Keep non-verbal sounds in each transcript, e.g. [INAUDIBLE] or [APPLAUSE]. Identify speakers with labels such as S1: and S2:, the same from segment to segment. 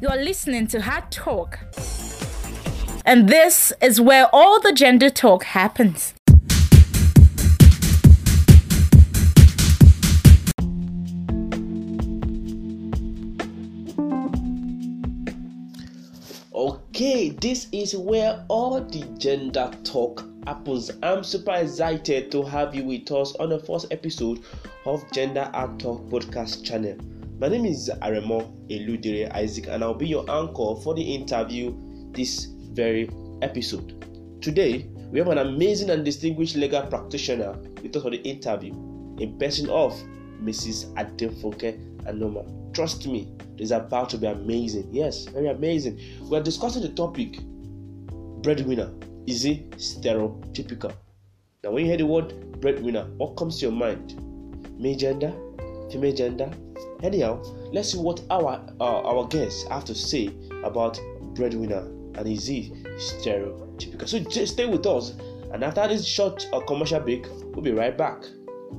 S1: You're listening to Hard Talk. And this is where all the gender talk happens.
S2: Okay, this is where all the gender talk happens. I'm super excited to have you with us on the first episode of Gender Art Talk podcast channel. My name is Aremo Eludire Isaac, and I'll be your anchor for the interview this very episode. Today, we have an amazing and distinguished legal practitioner with us for the interview, in person of Mrs. Adefunke Anoma. Trust me, it's about to be amazing. Yes, very amazing. We are discussing the topic breadwinner. Is it stereotypical? Now, when you hear the word breadwinner, what comes to your mind? Male gender, female gender, Anyhow, let's see what our uh, our guests have to say about breadwinner and is he stereotypical. So just stay with us, and after this short uh, commercial break, we'll be right back.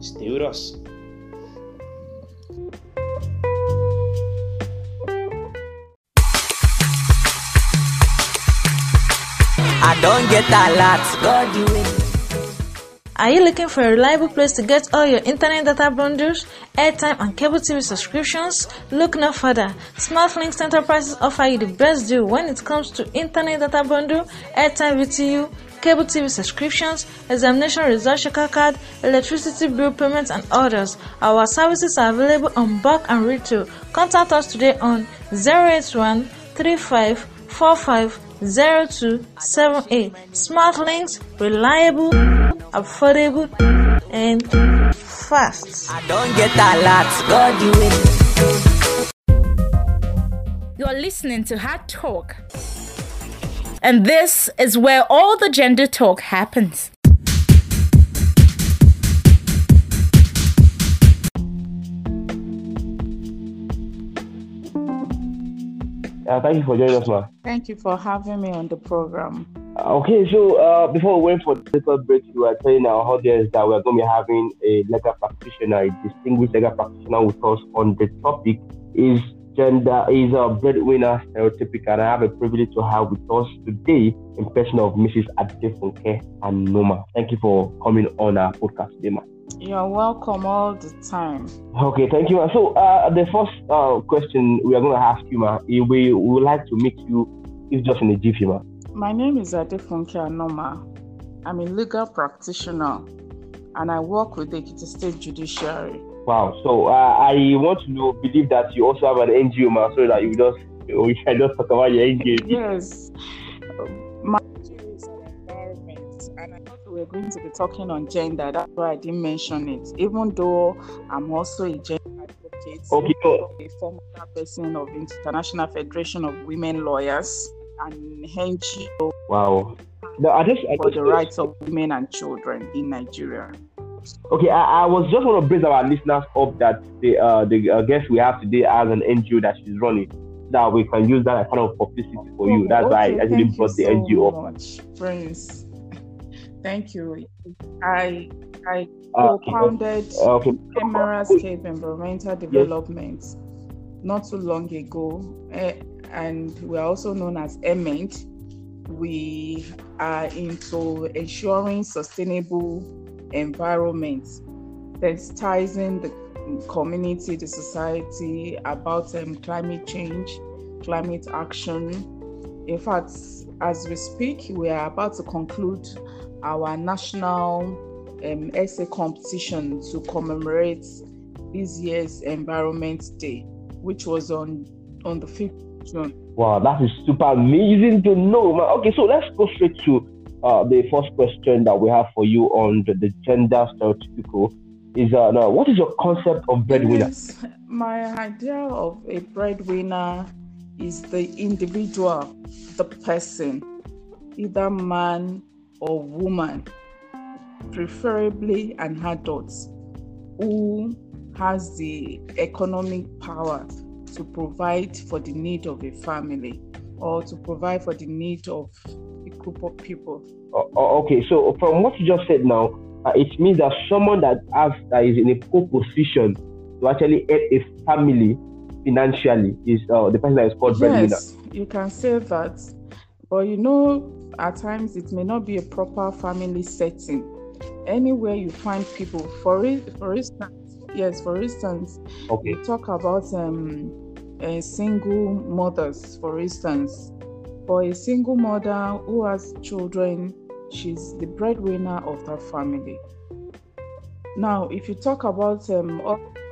S2: Stay with us.
S3: I don't get a lot, God you.
S4: Are you looking for a reliable place to get all your internet data bundles, airtime, and cable TV subscriptions? Look no further. SmartLinks Enterprises offer you the best deal when it comes to internet data bundle, airtime VTU, cable TV subscriptions, examination result checker card, electricity bill payments, and others. Our services are available on bulk and retail. Contact us today on 081 35 45 0278. Smart links, reliable, affordable, and fast.
S3: I don't get a lot, God you win.
S1: You're listening to Hard Talk. And this is where all the gender talk happens.
S2: Uh, thank you for joining us, ma.
S5: Thank you for having me on the program.
S2: Okay, so uh, before we went for the little break, we were telling our audience that we're going to be having a legal practitioner, a distinguished legal practitioner with us on the topic is gender is a breadwinner stereotypical. And I have a privilege to have with us today in person of Mrs. Adefunke Anoma. Thank you for coming on our podcast today, ma.
S5: You're welcome all the time.
S2: Okay, thank you. ma. So, uh, the first uh, question we are going to ask you, ma, we, we would like to meet you, if just in a jiffy, ma.
S5: My name is Adefunke Anoma. I'm a legal practitioner and I work with the Ekiti State Judiciary.
S2: Wow. So, uh, I want to know, believe that you also have an NGO, ma, so that you just we can just talk about your NGO.
S5: Yes. Were going to be talking on gender. That's why I didn't mention it. Even though I'm also a gender advocate,
S2: Okay,
S5: a former person of International Federation of Women Lawyers and NGO
S2: Wow. No, I just, I
S5: for
S2: just
S5: the rights of women and children in Nigeria.
S2: Okay, I, I was just want to bring our listeners up that the uh, the uh, guest we have today has an NGO that she's running, that we can use that as kind of publicity for you. That's why I
S5: Okay,
S2: actually brought the NGO up.
S5: much, Prince. Thank you. I I
S2: Uh,
S5: co-founded
S2: Uh, okay.
S5: Environmental Development not too long ago, eh, and we are also known as EMENT. We are into ensuring sustainable environments, sensitizing the community, the society about um, climate change, climate action. In fact, as we speak, we are about to conclude our national um, essay competition to commemorate this year's Environment Day, which was on on the 5th June.
S2: Wow, that is super amazing to know, man. Okay, so let's go straight to uh, the first question that we have for you on the, the gender stereotypical. Is uh, now, what is your concept of breadwinner?
S5: My idea of a breadwinner is the individual, the person, either man or woman, preferably an adult, who has the economic power to provide for the need of a family or to provide for the need of a group of people.
S2: Oh, oh, okay, so from what you just said now, uh, it means that someone that has that is in a poor position to actually help a family financially is uh, the person that is called breadwinner.
S5: Yes, you can say that. But you know, at times it may not be a proper family setting. Anywhere you find people, for it, for instance, yes, for instance,
S2: Okay.
S5: we talk about um, uh, single mothers, for instance. For a single mother who has children, she's the breadwinner of that family. Now, if you talk about um,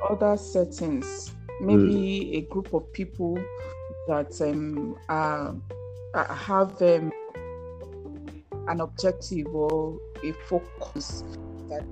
S5: other settings, maybe a group of people that um, are, uh, have um, an objective or a focus that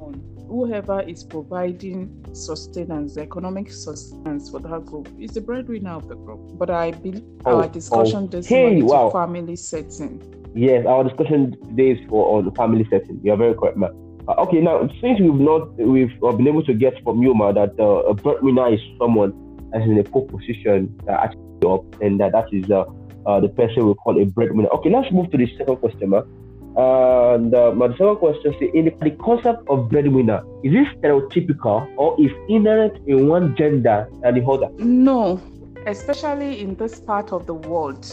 S5: on whoever is providing sustenance, economic sustenance for that group is the breadwinner of the group. But I believe
S2: Oh,
S5: our discussion does
S2: okay,
S5: into
S2: wow.
S5: family setting.
S2: Yes, our discussion today is for on family setting. You're very correct, man. Uh, okay, now since we've not we've uh, been able to get from you, ma, that uh, a breadwinner is someone that's in a poor position that actually up, and that that is uh, uh, the person we call a breadwinner. Okay, let's move to the second question. And uh, my second question is: in the, concept of breadwinner, is it stereotypical or is inherent in one gender than the other?
S5: No, especially in this part of the world,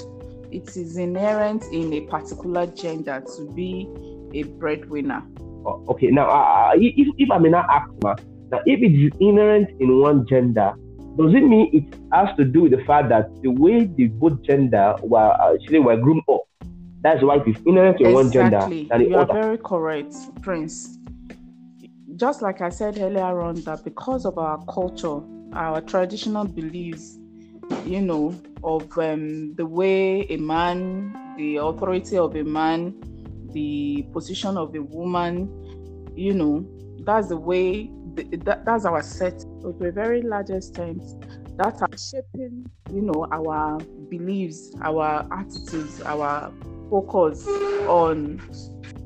S5: it is inherent in a particular gender to be a breadwinner.
S2: Uh, okay, now uh, if if I may not ask, ma, now if it is inherent in one gender, does it mean it has to do with the fact that the way the both gender were actually were groomed up? That's why it is inherent in one gender than the
S5: You are very correct, Prince. Just like I said earlier on, that because of our culture, our traditional beliefs, you know, of um, the way a man, the authority of a man, the position of a woman, you know, that's the way, th- that, that's our set. So to a very large extent, that are shaping, you know, our beliefs, our attitudes, our focus on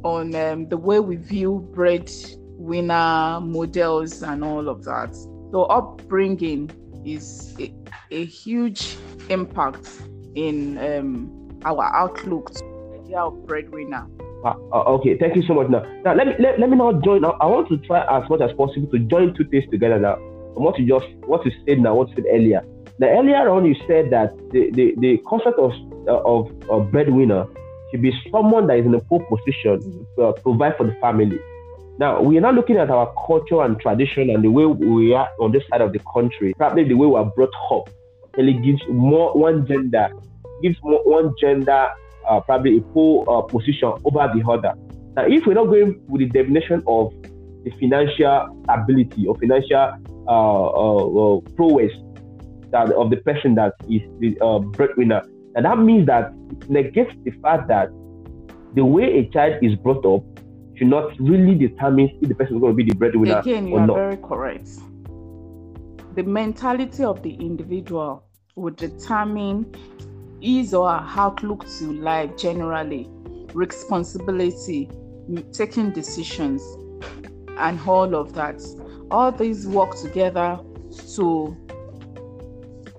S5: on um, the way we view breadwinner models and all of that. So upbringing is a, a huge impact in um, our outlook to the idea of breadwinner.
S2: Uh, okay, thank you so much. Now, now let me let, let me now join. I, I want to try as much as possible to join two things together now. From what you just what you said now, what you said earlier. Now earlier on, you said that the the, the concept of uh, of uh, breadwinner should be someone that is in a poor position to uh, provide for the family. Now we are not looking at our culture and tradition and the way we are on this side of the country. Probably the way we are brought up. Really gives more one gender gives more, one gender uh, probably a poor uh, position over the other. Now, if we're not going with the definition of the financial ability or financial uh, uh, uh, prowess that of the person that is the uh, breadwinner, and that means that it negates the fact that the way a child is brought up should not really determine if the person is going to be the breadwinner
S5: Again, you
S2: or
S5: are
S2: not.
S5: very correct. The mentality of the individual would determine his or her outlook to life generally, responsibility, taking decisions, and all of that. All these work together to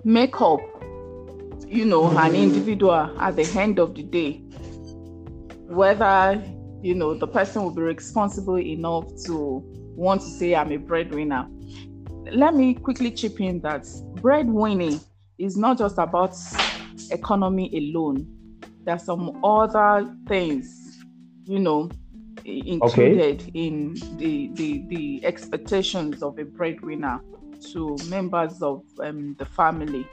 S5: make up, you know, an mm-hmm. individual at the end of the day. Whether, you know, the person will be responsible enough to want to say, I'm a breadwinner. Let me quickly chip in that breadwinning is not just about economy alone. There's some other things, you know, included in the, the the expectations of a breadwinner to members of um, the family.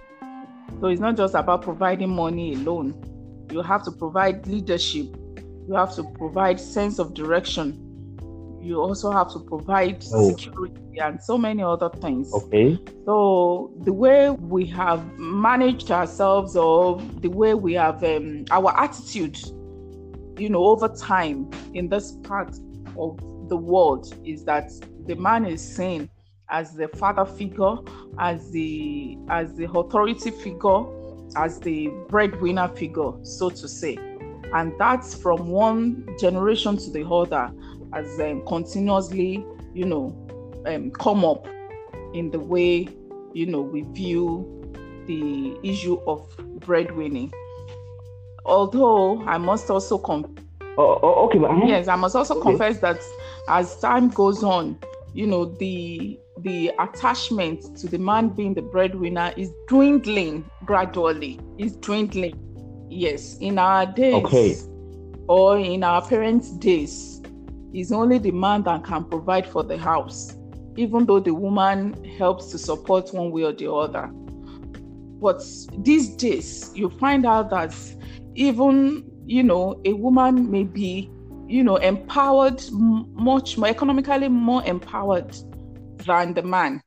S5: So it's not just about providing money alone. You have to provide leadership. You have to provide sense of direction. You also have to provide
S2: Oh.
S5: security and so many other things.
S2: Okay.
S5: So the way we have managed ourselves, or the way we have um, our attitude, you know, over time in this part of the world is that the man is seen as the father figure, as the as the authority figure, as the breadwinner figure, so to say, and that's from one generation to the other, as um, continuously, you know, um, come up in the way you know we view the issue of breadwinning. Although I must also com-
S2: Oh, oh, okay. but-
S5: yes, I must also
S2: Okay.
S5: confess that as time goes on, you know, the the attachment to the man being the breadwinner is dwindling gradually. Is dwindling. Yes, in our days
S2: Okay.
S5: or in our parents' days, it's only the man that can provide for the house, even though the woman helps to support one way or the other. But these days, you find out that even you know a woman may be you know empowered much more economically more empowered than the man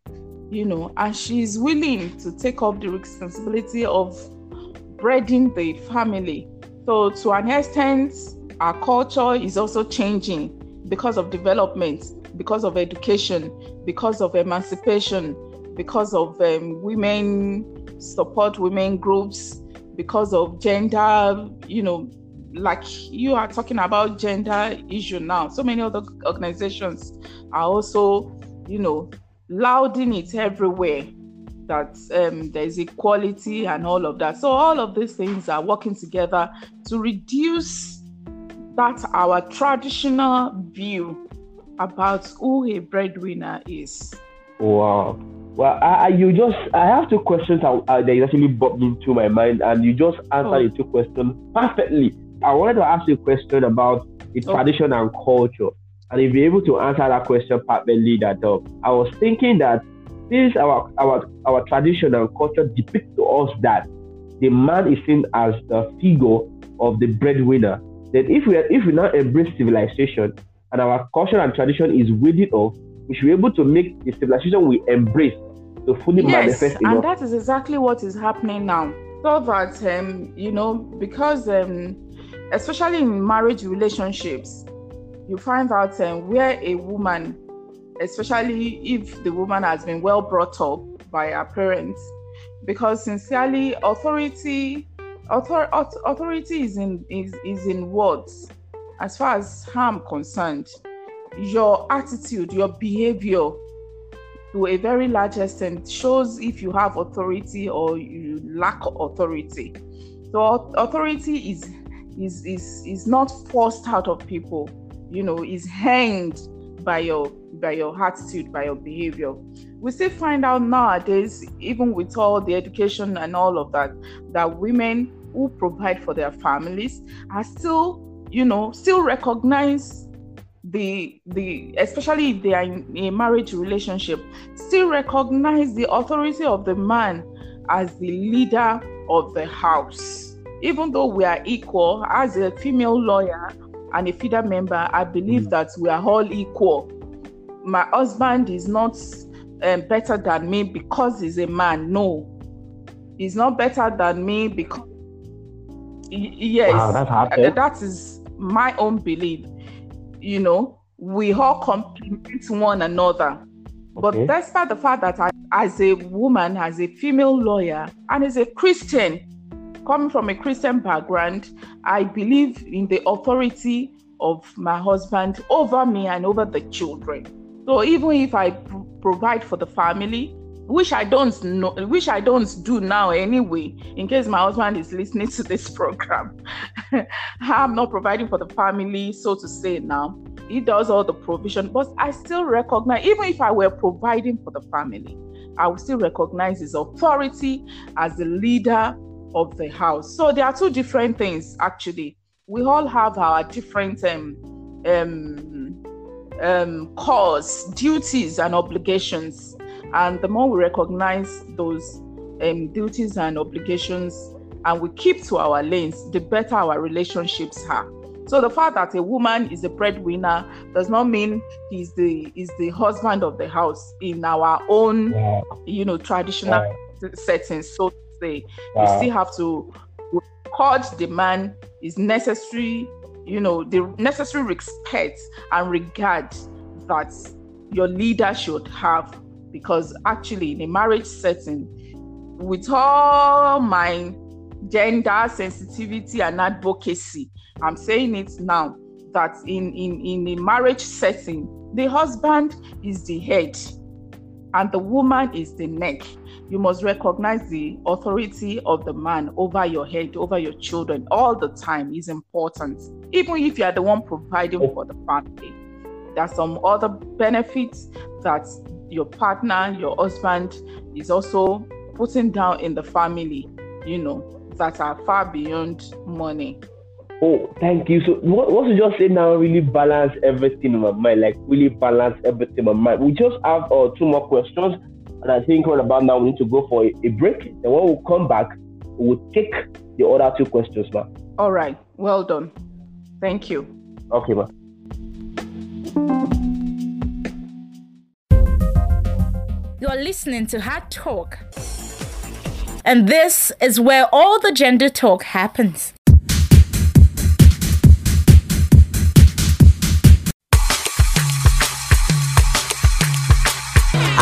S5: you know and she's willing to take up the responsibility of breeding the family so to an extent our culture is also changing because of development because of education because of emancipation because of um, women support women groups because of gender you know like you are talking about gender issue now. So many other organizations are also you know louding it everywhere that um, there's equality and all of that. So all of these things are working together to reduce that our traditional view about who a breadwinner is
S2: Wow. Well, I, I, you just, I have two questions uh, uh, that actually popped into my mind, and you just answered
S5: Oh.
S2: the two questions perfectly. I wanted to ask you a question about the
S5: Oh.
S2: tradition and culture, and if you're able to answer that question perfectly, that uh, I was thinking that this our our our tradition and culture depict to us that the man is seen as the figure of the breadwinner. That if we if we now embrace civilization and our culture and tradition is weeded off, we should be able to make the civilization we embrace to fully
S5: yes
S2: manifest in
S5: and that is exactly what is happening now. So that um you know because um especially in marriage relationships you find out um, where a woman especially if the woman has been well brought up by her parents because sincerely authority author, auth- authority is in is, is in words as far as i'm concerned your attitude your behavior to a very large extent shows if you have authority or you lack authority. So authority is is is is not forced out of people, you know, is hanged by your by your attitude, by your behavior. We still find out nowadays, even with all the education and all of that, that women who provide for their families are still, you know, still recognize the the especially if they are in a marriage relationship still recognize the authority of the man as the leader of the house. Even though we are equal as a female lawyer and a FIDA member i believe
S2: Mm.
S5: that we are all equal. My husband is not um, better than me because he's a man. No. He's not better than me because yes
S2: Wow, hard,
S5: uh,
S2: eh?
S5: that is my own belief you know we all complement one another but
S2: Okay.
S5: despite the fact that I, as a woman as a female lawyer and as a christian coming from a christian background i believe in the authority of my husband over me and over the children so even if i p- provide for the family which i don't know which i don't do now anyway in case my husband is listening to this [LAUGHS] program. I'm not providing for the family so to say now. He does all the provision but i still recognize even if i were providing for the family i would still recognize his authority as the leader of the house. So there are two different things actually. We all have our different um um um cause duties and obligations and the more we recognize those um, duties and obligations and we keep to our lanes the better our relationships are. So the fact that a woman is a breadwinner does not mean he's the is the husband of the house in our own
S2: Wow.
S5: you know traditional settings so to say. You still have to record the man is necessary you know the necessary respect and regard that your leader should have because actually in a marriage setting with all my gender sensitivity and advocacy i'm saying it now that in in in a marriage setting the husband is the head and the woman is the neck. You must recognize the authority of the man over your head over your children all the time is important even if you are the one providing oh. for the family. There are some other benefits that your partner, your husband is also putting down in the family, you know, that are far beyond money.
S2: Oh, thank you. So what, what you just say now really balance everything in my mind, like really balance everything in my mind. We just have uh, two more questions, and I think right about now we need to go for a, a break. And when we come back, we'll take the other two questions, ma.
S5: All right. Well done. Thank you.
S2: Okay, ma.
S1: You're listening to Hard Talk. And this is where all the gender talk happens.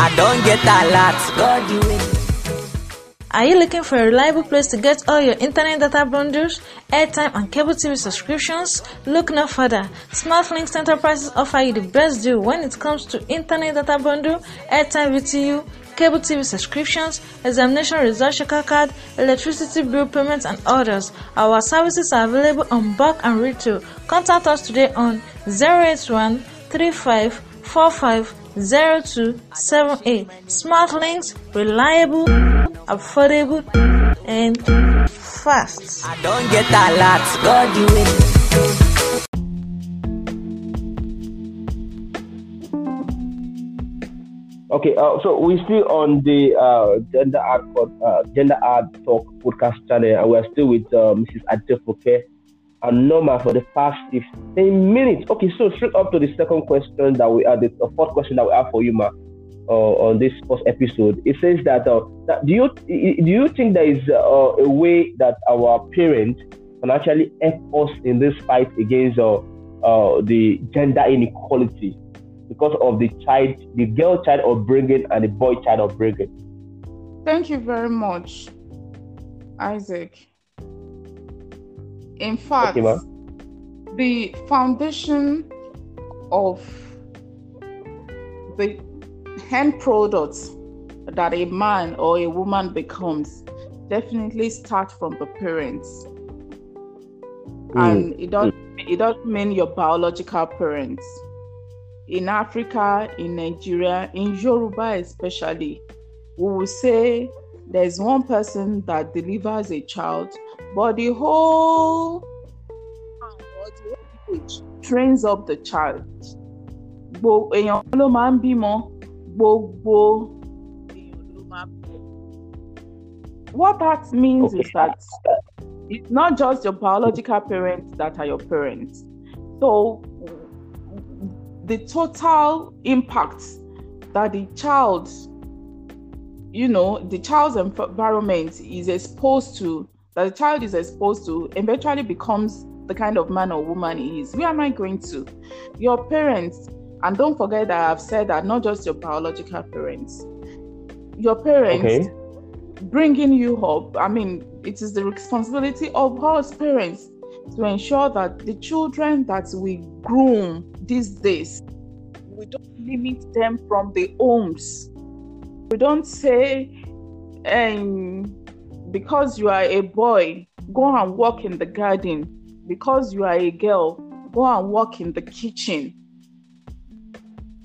S3: I don't get a lot. God, you will.
S4: Are you looking for a reliable place to get all your internet data bundles, airtime, and cable TV subscriptions? Look no further. SmartLinks Enterprises offer you the best deal when it comes to internet data bundle, airtime VTU, cable TV subscriptions, examination result checker card, electricity bill payments, and others. Our services are available on bulk and retail. Contact us today on 081 35 45 0278. Smart links, reliable, affordable, and fast.
S3: I don't get a lot. God, you will.
S2: Okay, uh, so we're still on the uh, gender art uh, gender art talk podcast channel, and we're still with uh, Mrs. Adefoke Anoma for the past 15 minutes. Okay, so straight up to the second question that we are the fourth question that we have for you, Ma, uh, on this first episode. It says that, uh, that do you do you think there is uh, a way that our parents can actually help us in this fight against uh, uh, the gender inequality because of the child, the girl child upbringing and the boy child upbringing?
S5: Thank you very much, Isaac. In fact,
S2: Okay,
S5: the foundation of the end products that a man or a woman becomes definitely start from the parents. Mm. And it doesn't it doesn't mean your biological parents. In Africa, in Nigeria, in Yoruba especially, we will say there's one person that delivers a child, but the whole or whole village trains up the child. Gbo èèyàn ló máa ń bímọ, gbogbo èèyàn ló máa ń bímọ. What that means is that it's not just your biological parents that are your parents. So the total impact that the child you know the child's environment is exposed to that the child is exposed to eventually becomes the kind of man or woman he is. Where am i going to? Your parents and don't forget that i've said that not just your biological parents. Your parents
S2: Okay.
S5: bringing you up i mean it is the responsibility of us parents to ensure that the children that we groom these days we don't limit them from the homes. We don't say um, because you are a boy go and work in the garden. Because you are a girl go and work in the kitchen.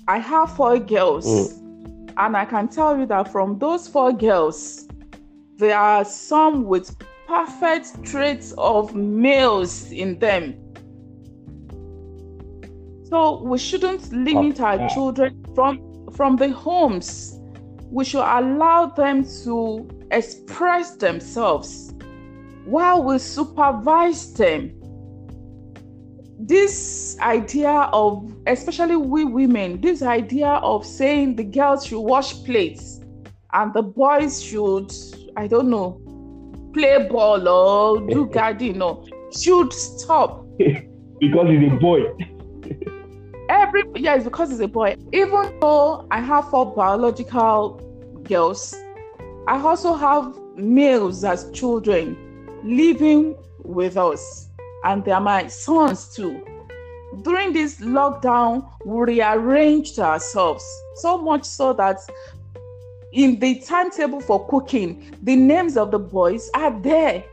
S5: I have four girls mm. and i can tell you that from those four girls there are some with perfect traits of males in them. So we shouldn't limit our children from from the homes we should allow them to express themselves while we supervise them. This idea of, especially we women, this idea of saying the girls should wash plates and the boys should, I don't know, play ball or do [LAUGHS] garden or should stop [LAUGHS]
S2: because he's a boy.
S5: Every yes because he's a boy even though i have four biological girls i also have males as children living with us and they are my sons too during this lockdown we rearranged ourselves so much so that in the timetable for cooking the names of the boys are there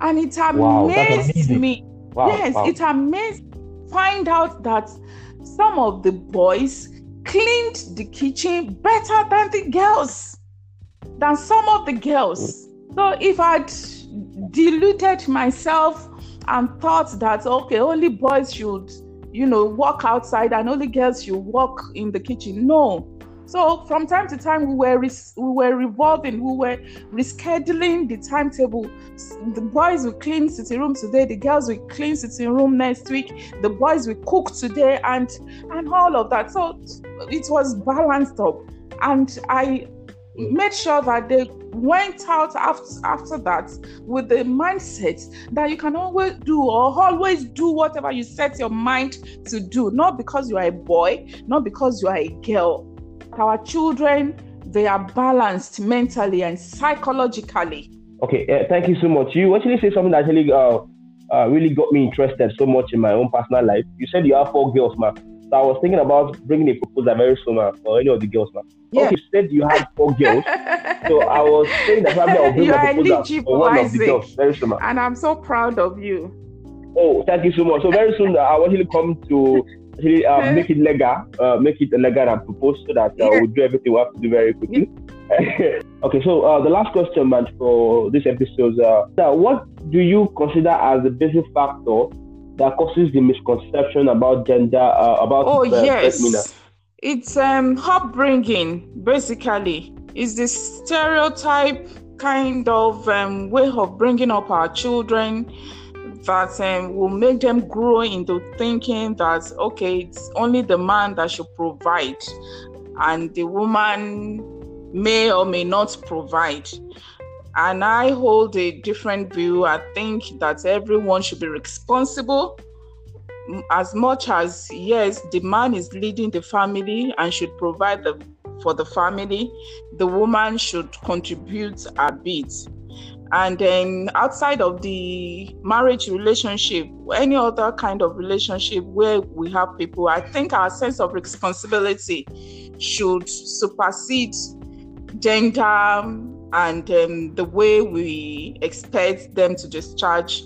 S5: and it
S2: Wow,
S5: amazed
S2: amazing.
S5: me
S2: Wow.
S5: yes
S2: wow.
S5: it amazed find out that some of the boys cleaned the kitchen better than the girls, than some of the girls. So if I'd deluded myself and thought that okay, only boys should, you know, walk outside and only girls should walk in the kitchen. No. So from time to time, we were we were revolving, we were rescheduling the timetable. The boys will clean sitting room today, the girls will clean sitting room next week, the boys will cook today, and and all of that. So it was balanced up, and I made sure that they went out after, after that with the mindset that you can always do or always do whatever you set your mind to do, not because you are a boy, not because you are a girl. Our children, they are balanced mentally and psychologically.
S2: Okay, uh, thank you so much. You actually said something that actually uh, uh, really got me interested so much in my own personal life. You said you have four girls, man. So I was thinking about bringing a proposal very soon uh, for any of the girls, man.
S5: Yeah.
S2: Okay, you said you had four girls. so I was saying that probably I'll bring [LAUGHS]
S5: You
S2: a proposal for one of the girls very soon, man.
S5: And I'm so proud of you.
S2: Oh, thank you so much. So very soon uh, I will actually come to actually uh, make it legal, uh, make it legal and propose so that uh,
S5: Yeah.
S2: we'll do everything we have to do very quickly. [LAUGHS] okay, so uh, the last question, man, for this episode, uh, what do you consider as the basic factor that causes the misconception about gender, uh, about
S5: Oh
S2: uh,
S5: yes, it's um upbringing basically. It's the stereotype kind of um, way of bringing up our children that um, will make them grow into thinking that okay, it's only the man that should provide, and the woman may or may not provide. And I hold a different view. I think that everyone should be responsible as much as yes the man is leading the family and should provide the, for the family the woman should contribute a bit and then outside of the marriage relationship any other kind of relationship where we have people i think our sense of responsibility should supersede gender and um, the way we expect them to discharge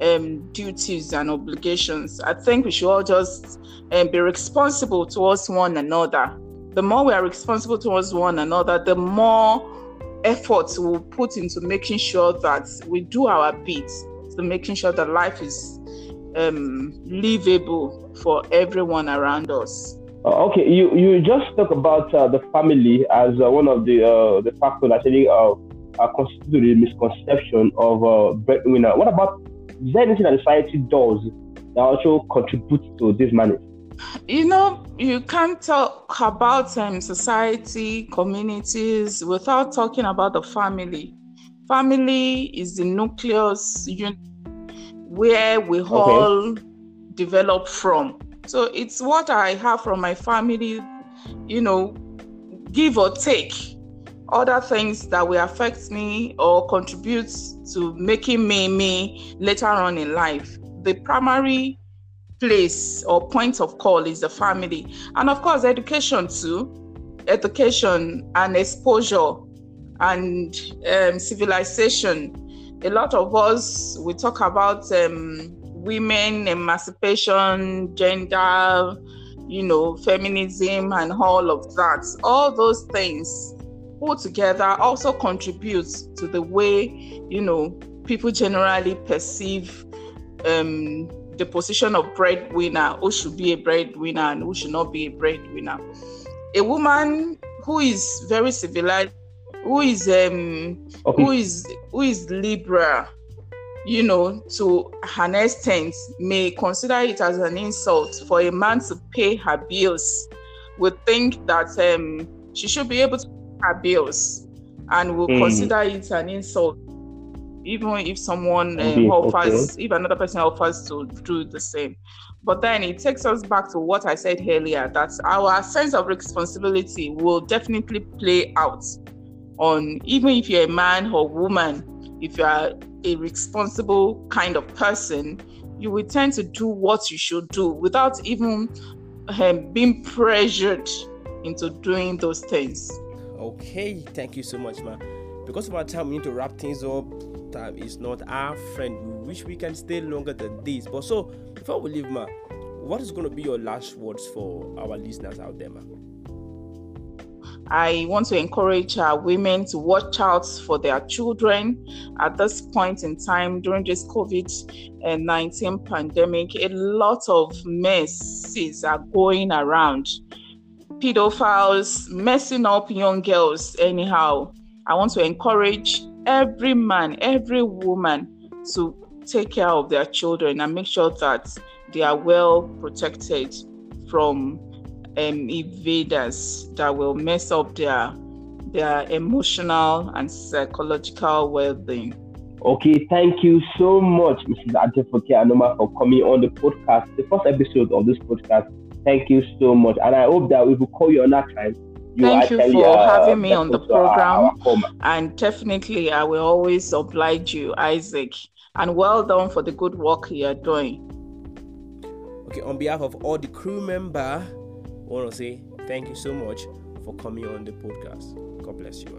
S5: um, duties and obligations. I think we should all just um, be responsible towards one another. The more we are responsible towards one another, the more efforts we'll put into making sure that we do our bit to making sure that life is um, livable for everyone around us.
S2: Uh, okay, you, you just talk about uh, the family as uh, one of the uh, the factors actually uh, constitute the misconception of uh, breadwinner. What about is there anything that society does that also contributes to this manner?
S5: You know, you can't talk about um, society, communities without talking about the family. Family is the nucleus where we all develop from. So it's what I have from my family, you know, give or take. Other things that will affect me or contribute to making me me later on in life. The primary place or point of call is the family. And of course education too. Education and exposure and um, civilization. A lot of us we talk about um, women emancipation gender you know feminism and all of that. All those things put together also contributes to the way you know people generally perceive um, the position of breadwinner, who should be a breadwinner and who should not be a breadwinner. A woman who is very civilized, who is um,
S2: Okay.
S5: who is who is liberal, you know, to an extent, may consider it as an insult for a man to pay her bills. Would think that um, she should be able to pay her bills, and will
S2: Mm.
S5: consider it an insult even if someone um,
S2: Okay,
S5: offers, if another person offers to do the same. But then it takes us back to what I said earlier that our sense of responsibility will definitely play out on even if you're a man or woman, if you are a responsible kind of person, you will tend to do what you should do without even um, being pressured into doing those things.
S6: Okay, thank you so much, ma. Because of our time, we need to wrap things up. Time is not our friend. We wish we can stay longer than this. But so, before we leave, ma, what is going to be your last words for our listeners out there, ma?
S5: I want to encourage our women to watch out for their children at this point in time during this COVID 19 pandemic. A lot of messes are going around. Pedophiles messing up young girls, anyhow. I want to encourage every man, every woman to take care of their children and make sure that they are well protected from um, invaders that will mess up their their emotional and psychological well-being.
S7: Okay, thank you so much, Mrs. Adefoke Anoma, for coming on the podcast, the first episode of this podcast. Thank you so much, and I hope that we will call you another time.
S5: You Thank you for uh, having me on the program, our, our and definitely I will always oblige you, Isaac. And well done for the good work you are doing.
S2: Okay, on behalf of all the crew member I want to say thank you so much for coming on the podcast. God bless you.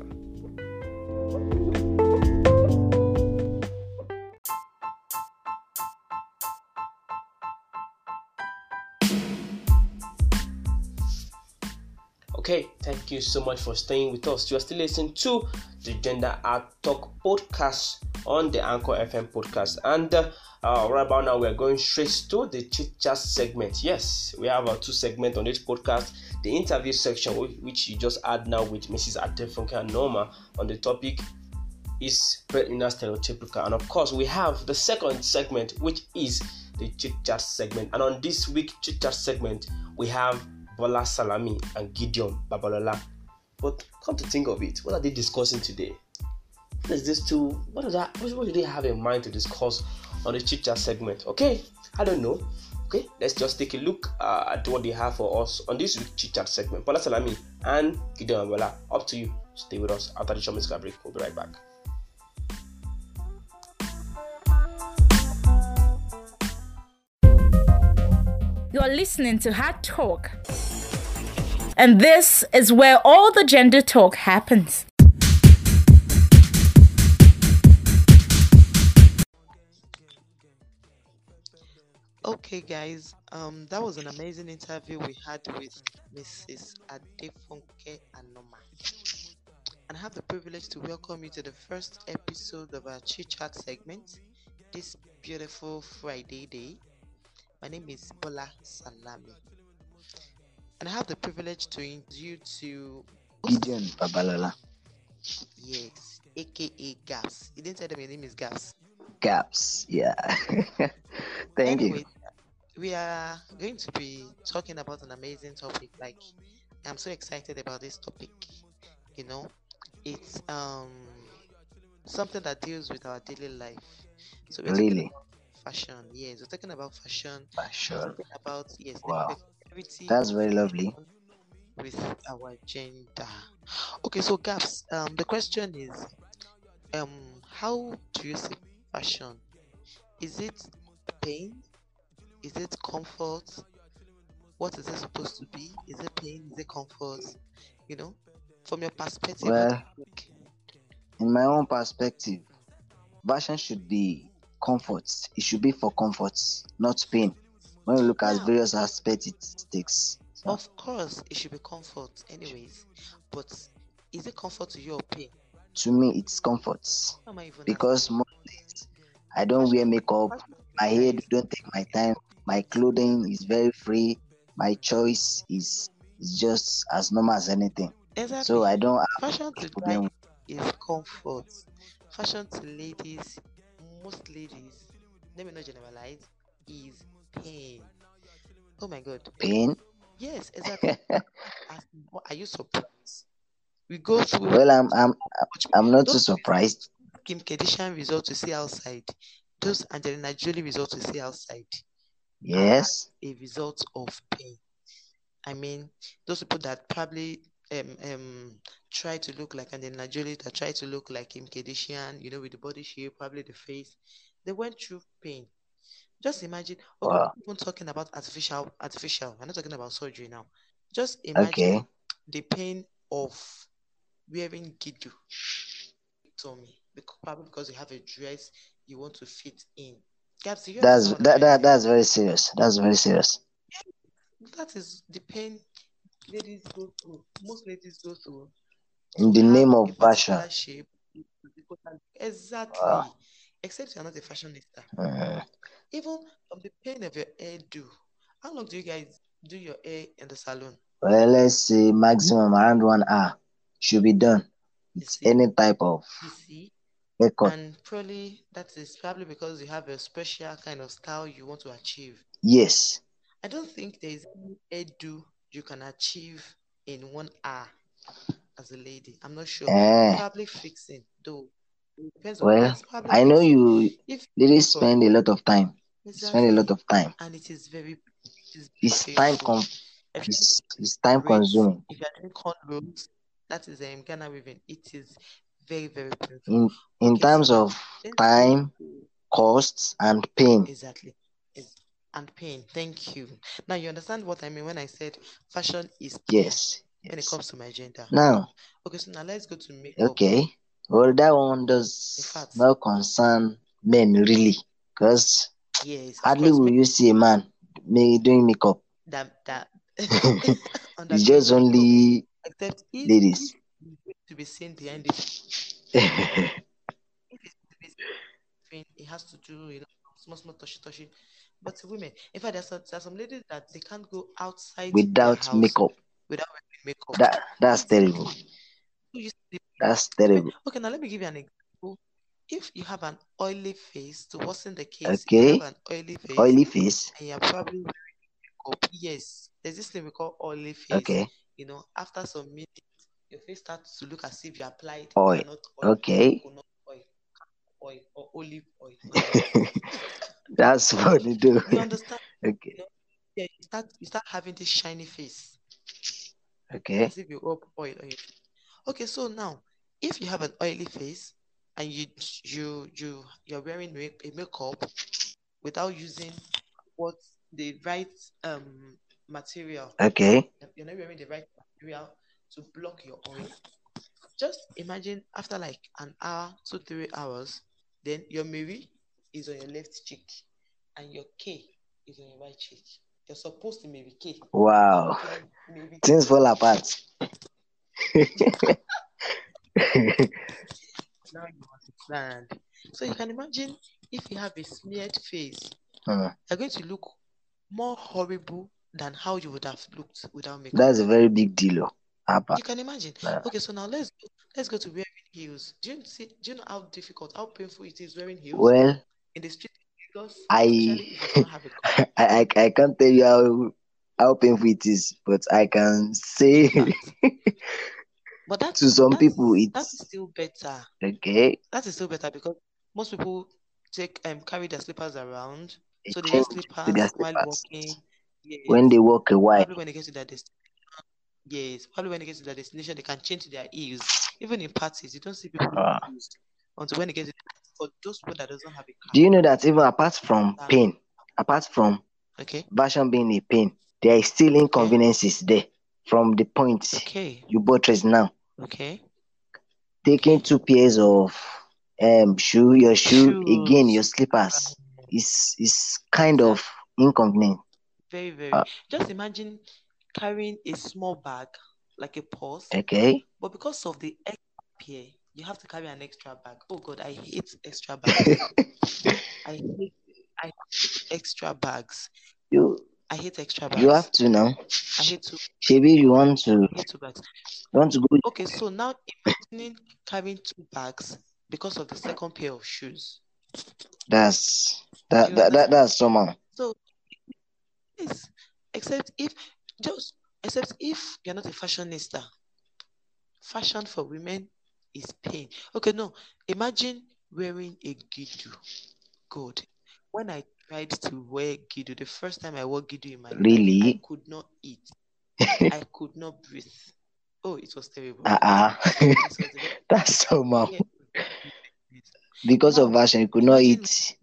S2: Okay, thank you so much for staying with us. You are still listening to the Gender Art Talk podcast on the Anchor FM podcast. And uh, uh, right about now, we're going straight to the chit chat segment. Yes, we have our two segments on this podcast the interview section, which you just add now with Mrs. Adefunke Anoma on the topic is breadwinner stereotypical. And of course, we have the second segment, which is the chit chat segment. And on this week chit chat segment, we have Bola Salami and Gideon Babalola. But come to think of it, what are they discussing today? What is this two? What is that? What do they have in mind to discuss on the chit chat segment? Okay, I don't know. Okay, let's just take a look uh, at what they have for us on this week chit chat segment. Bola Salami and Gideon Babalola. Up to you. Stay with us after the short musical break. We'll be right back.
S1: You're listening to Hard Talk. And this is where all the gender talk happens.
S8: Okay, guys, um, that was an amazing interview we had with Mrs. Adefunke Anoma. And I have the privilege to welcome you to the first episode of our chit chat segment this beautiful Friday day. My name is Bola Salami. And I have the privilege to introduce you to
S9: Gideon Babalola.
S8: Yes, aka Gaps. You didn't tell them your name is Gaps.
S9: Gaps, yeah. [LAUGHS] Thank anyway, you.
S8: We are going to be talking about an amazing topic. Like, I'm so excited about this topic. You know, it's um something that deals with our daily life.
S9: So we're really
S8: fashion. Yes, we're talking about fashion.
S9: Fashion.
S8: about yes.
S9: Wow. That's very lovely.
S8: With our gender. Okay, so gaps. Um, the question is, um, how do you see fashion? Is it pain? Is it comfort? What is it supposed to be? Is it pain? Is it comfort? You know, from your perspective.
S9: Well, in my own perspective, fashion should be comfort. It should be for comfort, not pain. When we look at various aspects it takes.
S8: So. Of course, it should be comfort, anyways. But is it comfort to you or pain?
S9: To me, it's comfort. Because most days I don't wear makeup. My hair don't take my time. My clothing is very free. My choice is is just as normal as anything. Exactly. So I don't
S8: have fashion to problem. is comfort. Fashion to ladies most ladies, let me not generalize, is pain. Oh my god.
S9: Pain?
S8: Yes, exactly. [LAUGHS] are you surprised? We go through
S9: Well I'm I'm I'm not too surprised.
S8: Kim Kardashian results to see outside. Those Angelina Jolie results to see outside.
S9: Yes.
S8: A result of pain. I mean, those people that probably um um try to look like Angelina Jolie, that try to look like Kim Kardashian, you know, with the body shape, probably the face. They went through pain. Just imagine. Okay, wow. we're talking about artificial, artificial. We're not talking about surgery now. Just imagine okay. the pain of wearing gidu tummy, probably because you have a dress you want to fit in.
S9: that's that, that that's very serious. That's very serious.
S8: That is the pain ladies go through. Most ladies go through.
S9: In the name of fashion.
S8: shape. Exactly.
S9: Wow.
S8: Except you're not a fashionista.
S9: Mhm.
S8: Even from the pain of your hairdo. How long do you guys do your hair in the salon?
S9: Well, let's say maximum around one hour should be done
S8: see?
S9: any type of
S8: You see?
S9: haircut.
S8: And probably that is probably because you have a special kind of style you want to achieve.
S9: Yes.
S8: I don't think there is any hairdo you can achieve in one hour as a lady. I'm not sure.
S9: Eh.
S8: Probably fixing, though.
S9: Well, I know you
S8: because-
S9: spend a lot of time. Spend a lot of time.
S8: and it is very, it is
S9: It's time com- it's, it's time consuming.
S8: If you're doing cornrows, that is um, Ghana weaving. It is very, very painful.
S9: In in
S8: Okay,
S9: terms
S8: so
S9: of time, costs, and pain.
S8: Exactly. And pain. Thank you. Now you understand what I mean when I said fashion is
S9: Yes.
S8: when it comes to my gender.
S9: Now,
S8: Okay, so now let's go to makeup.
S9: okay. Well, that one does not concern men really, because
S8: yes,
S9: hardly will you see a man doing makeup.
S8: that that [LAUGHS] [LAUGHS]
S9: It's just only
S8: Except if
S9: ladies.
S8: if to be seen behind it, [LAUGHS] if it's seen, it has to do you know small small touchy touchy. But women, in fact, there's some, there's some ladies that they can't go outside
S9: Without makeup.
S8: without makeup.
S9: That that's terrible. That's terrible.
S8: okay, now let me give you an example. If you have an oily face, to worsen the case,
S9: Okay.
S8: you have an oily face
S9: Oily face.
S8: and you're probably wearing makeup, yes, there's this thing we call oily face.
S9: Okay.
S8: You know, after some minutes, your face starts to look as if you applied
S9: Oil.
S8: coconut oil,
S9: Okay.
S8: coconut oil, oil, or olive oil. on your face.
S9: That's what they do.
S8: You understand?
S9: Okay.
S8: You know, yeah, you start you start having this shiny face,
S9: Okay.
S8: as if you rub oil on your face. Okay, so now if you have an oily face and you you you you're wearing a makeup without using what the right um material,
S9: Okay.
S8: you're not wearing the right material to block your oil. Just imagine after like an hour, two, three hours, then your Mary is on your left cheek and your K is on your right cheek. You're supposed to maybe K.
S9: Wow.
S8: Maybe
S9: Things fall apart.
S8: Now you understand. So you can imagine if you have a smeared face,
S9: Hmm.
S8: you're going to look more horrible than how you would have looked without makeup.
S9: That's a very big deal. oh. Apa.
S8: You can imagine.
S9: Nah.
S8: Okay, so now let's go, let's go to wearing heels. Do you see? Do you know how difficult, how painful it is wearing heels
S9: Well,
S8: in the street? Because
S9: I
S8: especially if you don't have a car. [LAUGHS]
S9: I, I I can't tell you how how painful it is, but I can say [LAUGHS]
S8: But that
S9: to some
S8: that's,
S9: people
S8: that's
S9: it's
S8: still better.
S9: okay.
S8: That is still better because most people take um carry their slippers around,
S9: They
S8: so they wear
S9: change to their
S8: slippers while walking. Yes.
S9: when they walk a while.
S8: Probably when they get to their destination. Yes, probably when they get to their destination, they can change to their heels. Even in parties, you don't see people with
S9: Ah.
S8: until when they get to for those people that doesn't have a car.
S9: Do you know that even apart from
S8: Ah.
S9: pain, apart from
S8: Okay,
S9: version being a pain, there is still inconveniences there from the point
S8: okay,
S9: you buttress now.
S8: okay.
S9: Taking two pairs of um shoe, your shoe again, your slippers is is kind of inconvenient.
S8: Very, very.
S9: Ah.
S8: Just imagine carrying a small bag like a purse,
S9: Okay.
S8: but because of the extra pair, you have to carry an extra bag. Oh God, I hate extra [LAUGHS] bags. I hate, I hate extra bags.
S9: you
S8: I hate extra bags.
S9: you have to now.
S8: I hate two.
S9: Maybe you want to
S8: I hate two bags.
S9: you want to go
S8: Okay, so now imagining carrying two bags because of the second pair of shoes.
S9: that's that
S8: you
S9: that, that that's somehow.
S8: So yes, except if just except if you're not a fashionista. Fashion for women is pain. Okay, no. Imagine wearing a girdle. God. When I tried to wear girdle, the first time I wore girdle in my life, I
S9: Really?
S8: could not eat. [LAUGHS] I could not breathe. Oh, it was terrible.
S9: Uh-uh.
S8: Was [LAUGHS]
S9: that's somehow.
S8: yeah,
S9: Because of
S8: Now,
S9: version, you could not eat.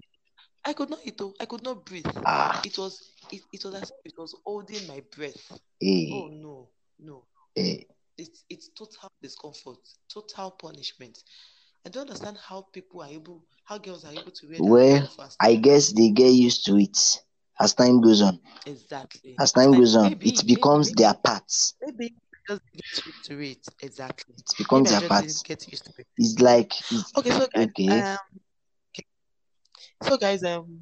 S8: I could not eat. Oh, I could not breathe.
S9: Ah,
S8: It was it, it was as it was holding my breath.
S9: eh,
S8: Oh no, no.
S9: eh.
S8: It's it's total discomfort, total punishment. I don't understand how people are able, how girls are able to wear
S9: Well,
S8: fast.
S9: I guess they get used to it. as time goes on.
S8: Exactly.
S9: As time goes on,
S8: maybe,
S9: it becomes
S8: maybe,
S9: their parts.
S8: maybe just get used to it. Exactly.
S9: It becomes
S8: Maybe
S9: their parts.
S8: get used to it.
S9: It's like it's
S8: Okay, so guys,
S9: okay.
S8: um, okay. So guys, um,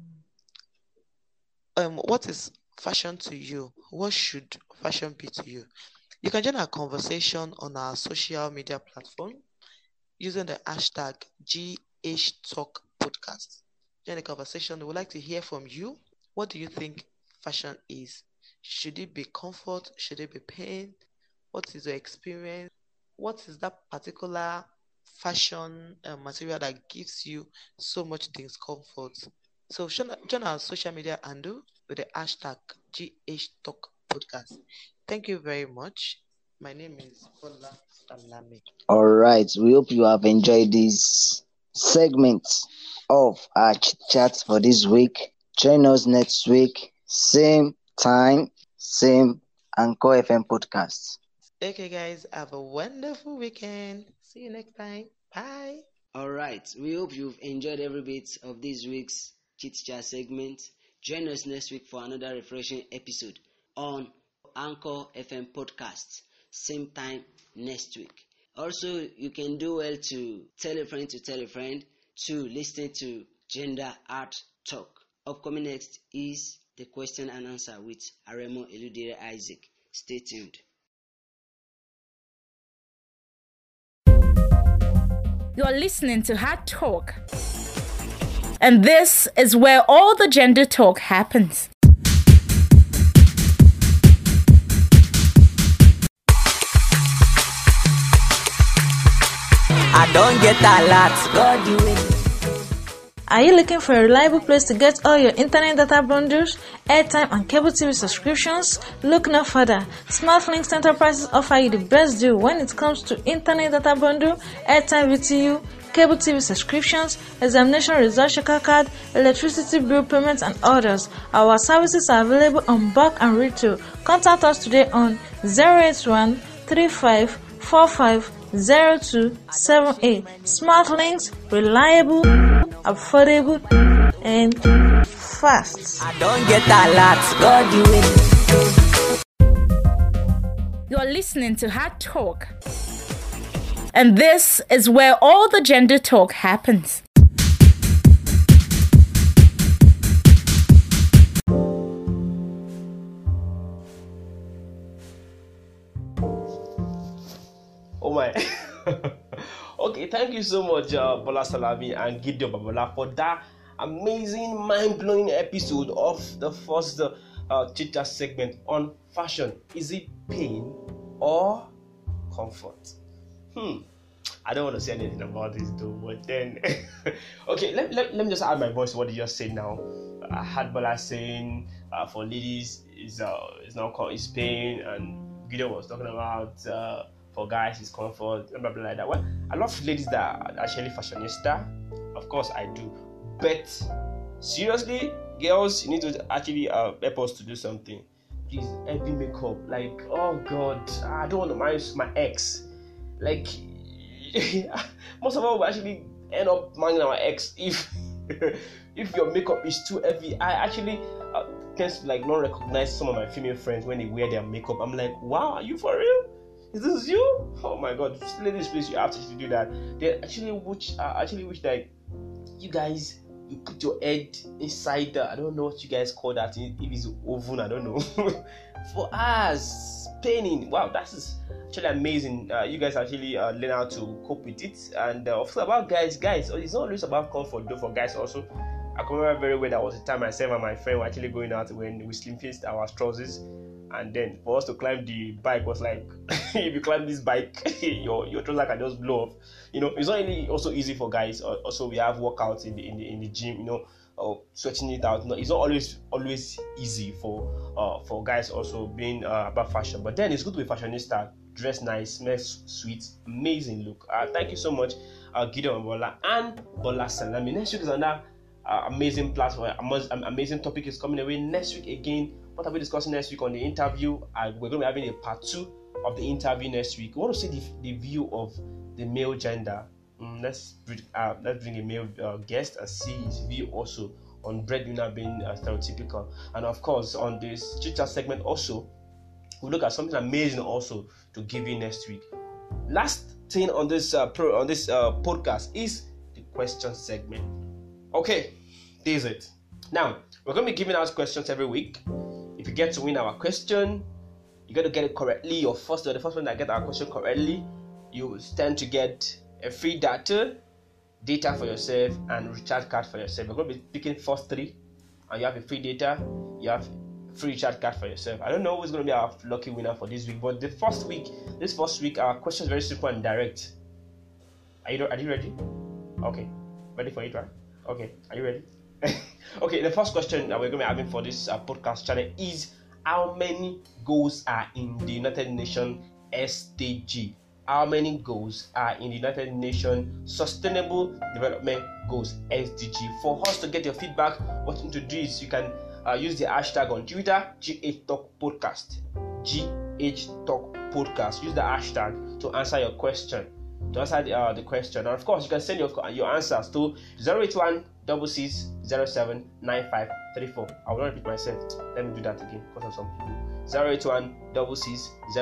S8: um, what is fashion to you? What should fashion be to you? You can join our conversation on our social media platform using the hashtag GHTalkPodcast. Join the conversation. We would like to hear from you. What do you think fashion is? Should it be comfort? Should it be pain? What is your experience? What is that particular fashion uh, material that gives you so much discomfort? So join, our social media handle with the hashtag GHTalkPodcast. Thank you very much. My name is Bola Salami.
S9: All right. We hope you have enjoyed this segment of our chit chat for this week. Join us next week, same time, same Anchor FM podcast.
S8: Okay, guys, have a wonderful weekend. See you next time. Bye.
S10: All right. We hope you've enjoyed every bit of this week's Chit Chat segment. Join us next week for another refreshing episode on Anchor FM podcast. Same time next week. Also, you can do well to tell a friend to tell a friend to listen to Gender Art Talk. Upcoming next is the question and answer with Aremo Eludere Isaac. Stay tuned.
S1: You're listening to Hard Talk. And this is where all the gender talk happens.
S11: I don't get a lot. God.
S4: Are you looking for a reliable place to get all your internet data bundles, airtime, and cable TV subscriptions? Look no further. SmartLinks Enterprises offer you the best deal when it comes to internet data bundle, airtime VTU, cable TV subscriptions, examination result checker card, electricity bill payments, and others. Our services are available on bulk and retail. Contact us today on 081 35 45 0278. Smart links, reliable, affordable, and fast.
S11: I don't get a lot. God, you win.
S1: You're listening to Hard Talk. And this is where all the gender talk happens.
S2: Okay, thank you so much, uh, Bola Salami and Gideon Babola, for that amazing, mind blowing episode of the first uh, chat segment on fashion. Is it pain or comfort? Hmm. I don't want to say anything about this though, but then [LAUGHS] okay, let, let, let me just add my voice to what you just said now. I had Bola saying uh, for ladies is uh is not called is pain and Gideon was talking about uh for guys is comfort blah, blah blah like that. Well, I love ladies that are actually fashionista. Of course I do. But seriously, girls, you need to actually uh, help us to do something. Please help me make up. Like, oh god, I don't want to marry my ex. Like [LAUGHS] most of us will actually end up marrying our ex if [LAUGHS] if your makeup is too heavy. I actually uh, tend like not recognize some of my female friends when they wear their makeup. I'm like, wow, are you for real? Is this you? Oh my god, ladies, please, you have to do that. They actually wish, uh, actually wish that you guys you put your head inside the I don't know what you guys call that if it's oven I don't know. [LAUGHS] For us painting wow that is actually amazing. Uh, you guys actually uh, learn how to cope with it. And uh, also about guys guys it's not always about comfort though for guys also. I can remember very well that was the time myself and my friend were actually going out when we slim faced our trousers and then for us to climb the bike was like [LAUGHS] if you climb this bike [LAUGHS] your your trouser can just blow off. You know it's not really also easy for guys. Also we have workouts in the in the, in the gym you know uh, sweating it out. No, it's not always always easy for uh for guys also being uh, about fashion. But then it's good to be fashionista. Dress nice smell sweet amazing look. Uh, thank you so much uh gideon bola and bola salami. Next week is another uh, amazing platform amazing topic is coming away next week again what are we discussing next week on the interview? We're going to be having a part two of the interview next week. We want to see the, the view of the male gender. Mm, let's bring, uh, let's bring a male uh, guest and see his view also on breadwinner being uh, stereotypical, and of course on this chit segment also we look at something amazing also to give you next week. Last thing on this uh, pro, on this uh, podcast is the question segment. Okay, this is it. Now we're going to be giving out questions every week. If you get to win our question, you got to get it correctly. Your first, the first one that get our question correctly, you stand to get a free data, data for yourself, and recharge card for yourself. We're going to be picking first three, and you have a free data, you have free recharge card for yourself. I don't know who's going to be our lucky winner for this week, but the first week, this first week, our question is very simple and direct. Are you are you ready? Okay, ready for it, right? Okay, are you ready? [LAUGHS] okay, the first question that we're going to be having for this uh, podcast channel is how many goals are in the United Nations SDG? How many goals are in the United Nations Sustainable Development Goals SDG? For us to get your feedback, what you need to do is you can uh, use the hashtag on Twitter, GH Talk Podcast. GH Talk Podcast. Use the hashtag to answer your question. To answer the, uh, the question. And of course, you can send your, your answers to 081 07 9534. I will not repeat myself. Let me do that again because of some people. 081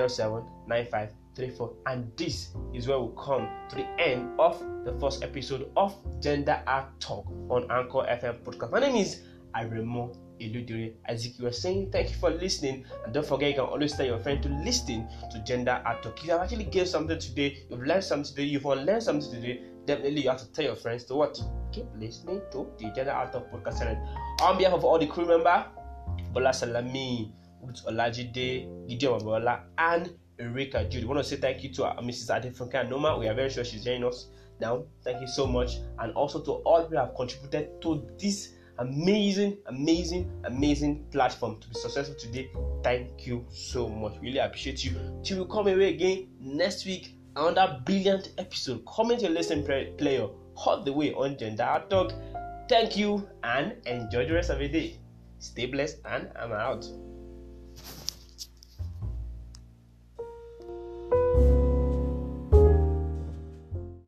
S2: 07 9534. And this is where we come to the end of the first episode of Gender Art Talk on Anchor FM podcast. My name is Aremo Eludire. As you were saying, thank you for listening. And don't forget, you can always tell your friend to listen to Gender Art Talk. If you have actually gained something today, you've learned something today, you've learned something today, definitely you have to tell your friends to what? Keep listening to the Gender Art of Podcasting. On behalf of all the crew member, Bola Salami, Olajide, Gideon Mabola, and Erika Jude. We want to say thank you to our Mrs. Adefunke Noma. We are very sure she's joining us now. Thank you so much. And also to all who have contributed to this amazing, amazing, amazing platform to be successful today. Thank you so much. Really appreciate you. Till we come away again next week, another brilliant episode. Comment your lesson player all the way on Gender Talk. Thank you and enjoy the rest of the day. Stay blessed and I'm out.